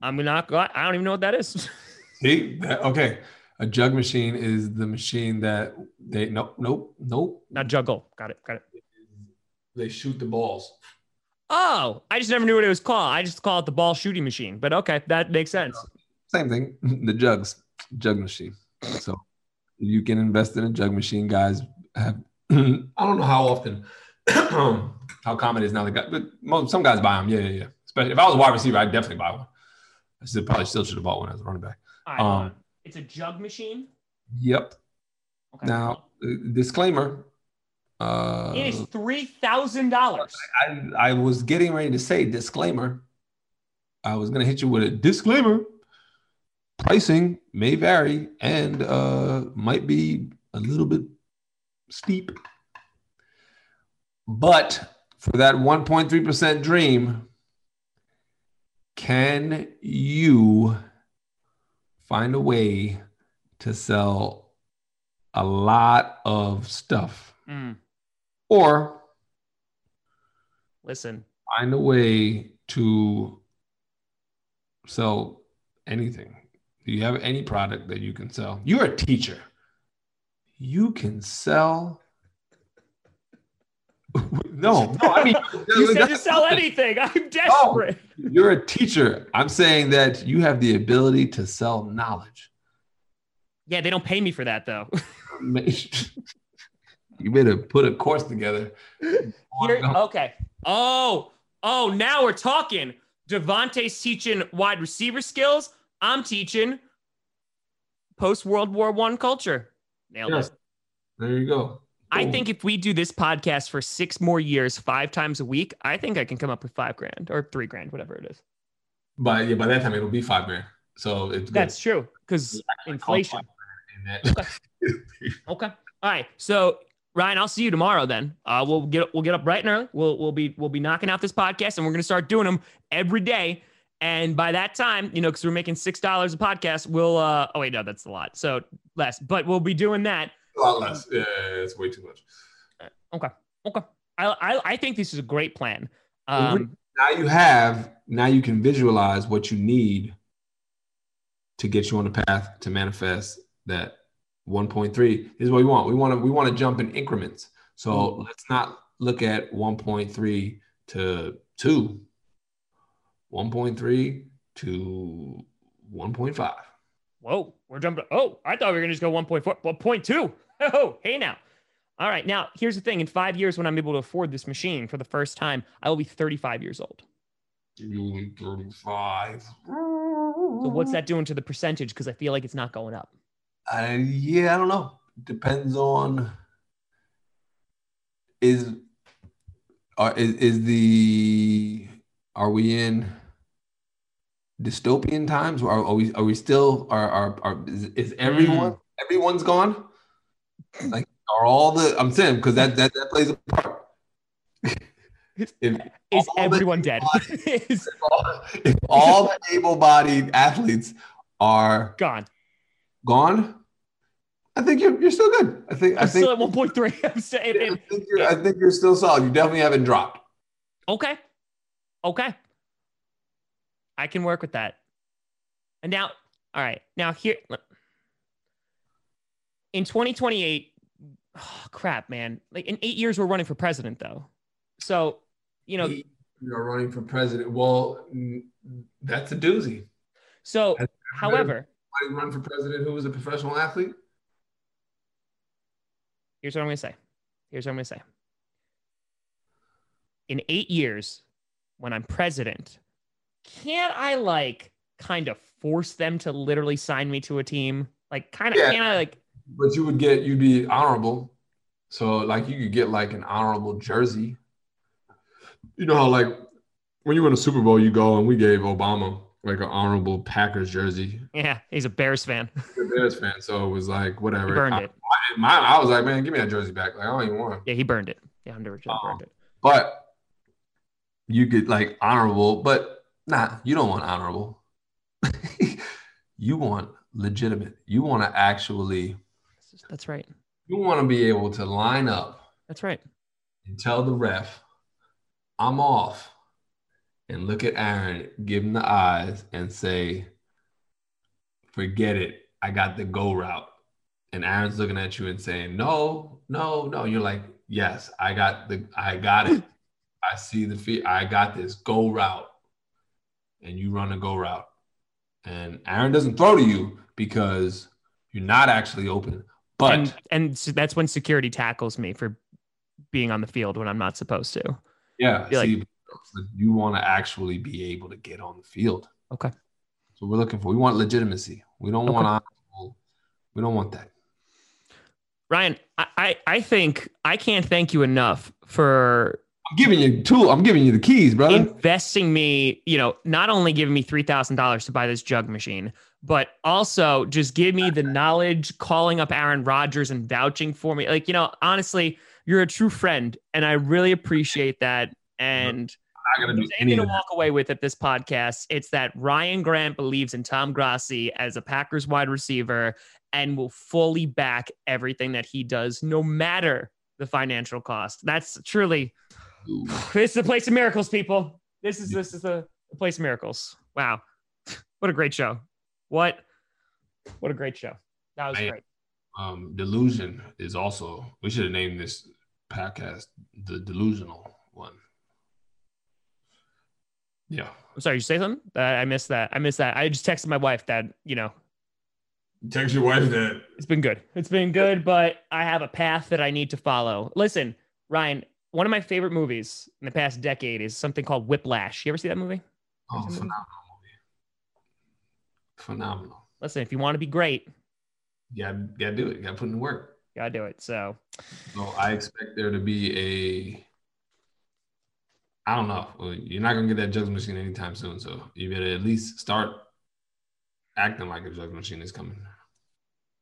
I'm not. I don't even know what that is. [LAUGHS] See, that, okay. A jug machine is the machine that they nope nope nope. not juggle. Got it. Got it. They shoot the balls. Oh, I just never knew what it was called. I just call it the ball shooting machine. But okay, that makes sense. Same thing. [LAUGHS] The jugs, jug machine. So you can invest in a jug machine, guys. Have [CLEARS THROAT] I don't know how often, [CLEARS THROAT] how common it is now. The guy, but most, some guys buy them. Yeah, yeah, yeah. Especially if I was a wide receiver, I'd definitely buy one. I still probably still should have bought one as a running back. Right, Um, it's a jug machine. Yep. Okay. Now, uh, disclaimer. Uh, it is three thousand dollars. I, I was getting ready to say disclaimer. I was going to hit you with a disclaimer. Pricing may vary and uh, might be a little bit steep. But for that 1.3% dream, can you find a way to sell a lot of stuff? Mm, Or listen, find a way to sell anything. Do you have any product that you can sell? You're a teacher. You can sell. [LAUGHS] no, no, I mean, [LAUGHS] you said to sell anything. I'm [LAUGHS] desperate. You're a teacher. I'm saying that you have the ability to sell knowledge. Yeah, they don't pay me for that though. you better put a course together. Here, okay. Oh, oh, now we're talking. Davante's teaching wide receiver skills. I'm teaching post World War One culture. Nailed it. There you go. I think if we do this podcast for six more years, five times a week, I think I can come up with five grand or three grand, whatever it is. By yeah, by that time it'll be five grand. So it's good. That's true because inflation. And that- [LAUGHS] Okay. All right. So Ryan, I'll see you tomorrow. Then uh, we'll get we'll get up bright and early. We'll we'll be we'll be knocking out this podcast, and we're gonna start doing them every day. And by that time, you know, because we're making six dollars a podcast, we'll. uh Oh wait, no, that's a lot. So less, but we'll be doing that. a lot less. Yeah, it's way too much. Okay. Okay. I I, I think this is a great plan. Um, Now you have. Now you can visualize what you need to get you on the path to manifest that 1.3. Is what we want. We want to we want to jump in increments. So let's not look at 1.3 to 2. 1.3 to 1.5. Whoa, we're jumping. Oh, I thought we were gonna just go 1.4, well, 0.2. [LAUGHS] Oh, hey now. All right, now here's the thing. In five years, when I'm able to afford this machine for the first time, I will be 35 years old. You'll 35. So what's that doing to the percentage? Because I feel like it's not going up. Uh, yeah, I don't know. Depends on is are is, is the are we in dystopian times? Are, are we are we still are are, are is, is everyone hmm. everyone's gone? Like are all the I'm saying because that, that that plays a part. if, [LAUGHS] Is everyone dead? [LAUGHS] is all, if all the able-bodied athletes are gone. gone, I think you're you're still good. I think I I'm think, still at 1.3. [LAUGHS] I'm still, if- I think you're I think you're still solid. You definitely haven't dropped. okay. Okay. I can work with that. And now, all right. Now here in 2028, oh, crap, man. Like in eight years, we're running for president, though. So, you know, You're running for president. Well, that's a doozy. so however, run for president who was a professional athlete? here's what I'm going to say. Here's what I'm going to say. In eight years, when I'm president, can't I like kind of force them to literally sign me to a team? Like, kind of, Yeah. can't I like, But you would get you'd be honorable. So like you could get like an honorable jersey. You know how like when you win a Super Bowl, you go and we gave Obama like an honorable Packers jersey. Yeah, he's a Bears fan. [LAUGHS] a Bears fan, so it was like whatever. He burned I, it. I, my, I was like, man, give me that jersey back. Like I don't even want. it. Yeah, he burned it. Yeah, Joe Um, burned it. But you get like honorable, but nah, you don't want honorable. [LAUGHS] you want legitimate. You want to actually. That's right. You want to be able to line up That's right. and tell the ref, I'm off, and look at Aaron, give him the eyes, and say, forget it. I got the go route. And Aaron's looking at you and saying, no, no, no. You're like, yes, I got the, I got it. [CLEARS THROAT] I see the feet. I got this go route. And you run a go route. And Aaron doesn't throw to you because you're not actually open. But and and so that's when security tackles me for being on the field when I'm not supposed to. Yeah, Be like- you want to actually be able to get on the field. Okay. So we're looking for. We want legitimacy. We don't Okay. want honorable. We don't want that. Ryan, I I think I can't thank you enough for I'm giving you tool. I'm giving you the keys, brother. investing me, you know, not only giving me $3,000 to buy this jug machine, but also just give me the knowledge, calling up Aaron Rodgers and vouching for me. Like, you know, honestly, you're a true friend and I really appreciate that. And I'm not gonna do anything to walk away with at this podcast, it's that Ryan Grant believes in Tom Grossi as a Packers wide receiver and will fully back everything that he does, no matter the financial cost. That's truly Ooh. this is the place of miracles, people. This is this is the, the place of miracles. Wow, [LAUGHS] what a great show! What what a great show! That was I- great. Um, delusion is also. We should have named this podcast the delusional one. Yeah. I'm sorry, you say something? Uh, I missed that. I missed that. I just texted my wife that you know Text your wife that. it's been good. It's been good, but I have a path that I need to follow. Listen, Ryan, one of my favorite movies in the past decade is something called Whiplash. You ever see that movie? Oh, There's a movie. phenomenal movie. Phenomenal. Listen, if you want to be great, You gotta, gotta do it. You gotta put in the work. you gotta do it. So So I expect there to be a. I don't know. You're not gonna get that jugs machine anytime soon. So you better at least start acting like a jugs machine is coming.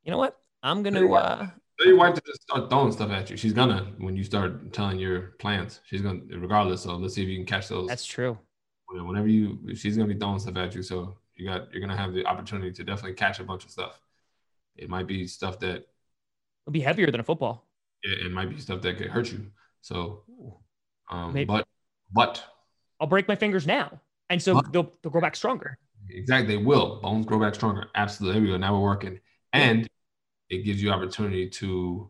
you know what? I'm gonna uh Tell your wife to just start throwing stuff at you. She's gonna when you start telling your plans. She's gonna regardless. So let's see if you can catch those. that's true. whenever you. She's gonna be throwing stuff at you. So you got you're gonna have the opportunity to definitely catch a bunch of stuff. It might be stuff that It'll be heavier than a football. it, it might be stuff that could hurt you. So, um, Maybe. but but I'll break my fingers now. And so What? they'll, they'll grow back stronger. Exactly, they will. Bones grow back stronger. Absolutely. There we go. Now we're working. And it gives you opportunity to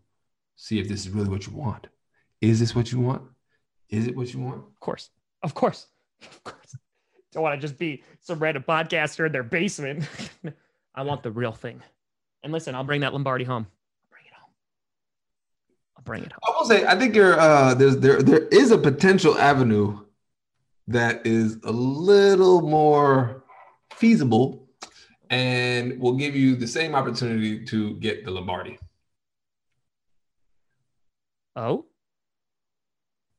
see if this is really what you want. Is this what you want? Is it what you want? Of course. Of course. Of course. Don't want to just be some random podcaster in their basement. [LAUGHS] I want the real thing. And listen, I'll bring that Lombardi home. I'll bring it home. I'll bring it home. I will say, I think you're uh there's there there is a potential avenue that is a little more feasible and we'll give you the same opportunity to get the Lombardi. Oh,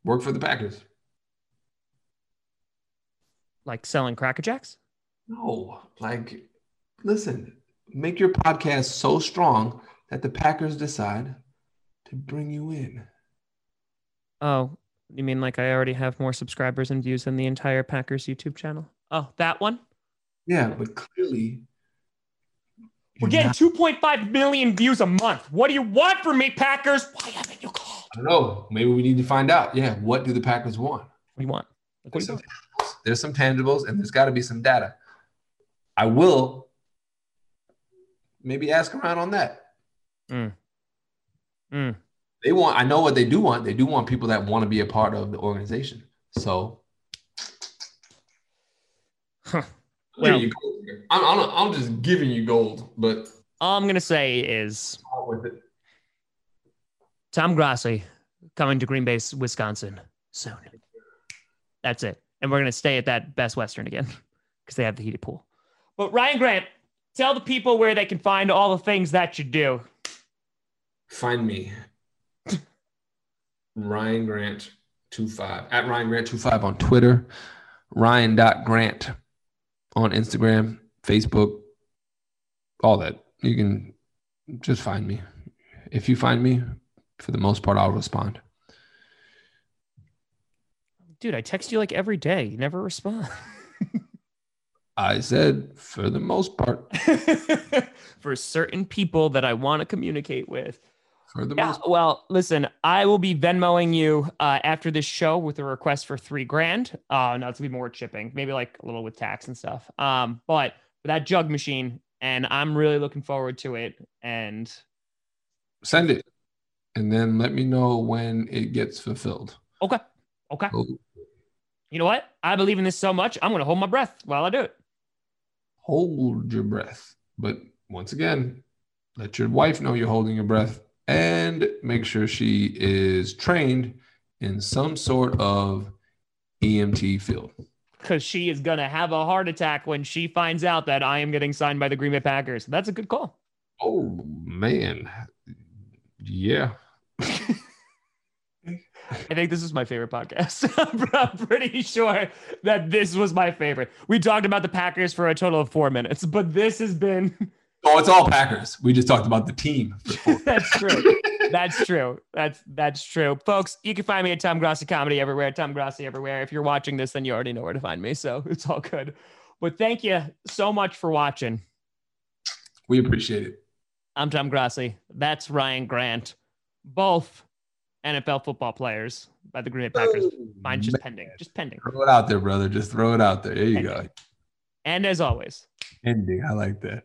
Work for the Packers. like selling Cracker Jacks? No, like, listen, make your podcast so strong that the Packers decide to bring you in. Oh, you mean like I already have more subscribers and views than the entire Packers YouTube channel? Oh, that one? Yeah, but clearly, We're getting 2.5 million views a month. What do you want from me, Packers? Why haven't you called? I don't know. Maybe we need to find out. Yeah, what do the Packers want? What do you want? Like, There's some, want? tangibles, there's some tangibles, and there's got to be some data. I will maybe ask around on that. Mm. Mm. They want. I know what they do want. They do want people that want to be a part of the organization. So Huh. I'm giving Well-. I'm, I'm, I'm just giving you gold, but All I'm going to say is out with it. Tom Grossi coming to Green Bay, Wisconsin soon. That's it. And we're going to stay at that Best Western again [LAUGHS] because they have the heated pool. But Ryan Grant, tell the people where they can find all the things that you do. Find me. [LAUGHS] Ryan Grant 25 at Ryan Grant 25 on Twitter. Ryan.grant on Instagram, Facebook, all that. You can just find me. If you find me, for the most part, I'll respond. Dude, I text you like every day. You never respond. [LAUGHS] I said for the most part. [LAUGHS] for certain people that I want to communicate with. The yeah, most well, listen, I will be Venmoing you uh, after this show with a request for three grand. Uh, not to be more chipping, maybe like a little with tax and stuff. Um, but that jug machine, and I'm really looking forward to it. And send it, and then let me know when it gets fulfilled. Okay. Okay. Oh. You know what? I believe in this so much. I'm going to hold my breath while I do it. Hold your breath, but once again, let your wife know you're holding your breath and make sure she is trained in some sort of EMT field. Because she is going to have a heart attack when she finds out that I am getting signed by the Green Bay Packers. That's a good call. Oh, man. Yeah. [LAUGHS] I think this is my favorite podcast. [LAUGHS] I'm pretty sure that this was my favorite. We talked about the Packers for a total of four minutes, but this has been. Oh, it's all Packers. We just talked about the team. [LAUGHS] that's true. That's true. That's that's true, folks. You can find me at Tom Grossi Comedy everywhere. Tom Grossi everywhere. If you're watching this, then you already know where to find me. So [LAUGHS] it's all good. But thank you so much for watching. We appreciate it. I'm Tom Grossi. That's Ryan Grant. Both NFL football players by the Green Bay Packers. Oh, Mine's just man. pending. Just pending. Throw it out there, brother. Just throw it out there. There you pending. go. And as always, ending. I like that.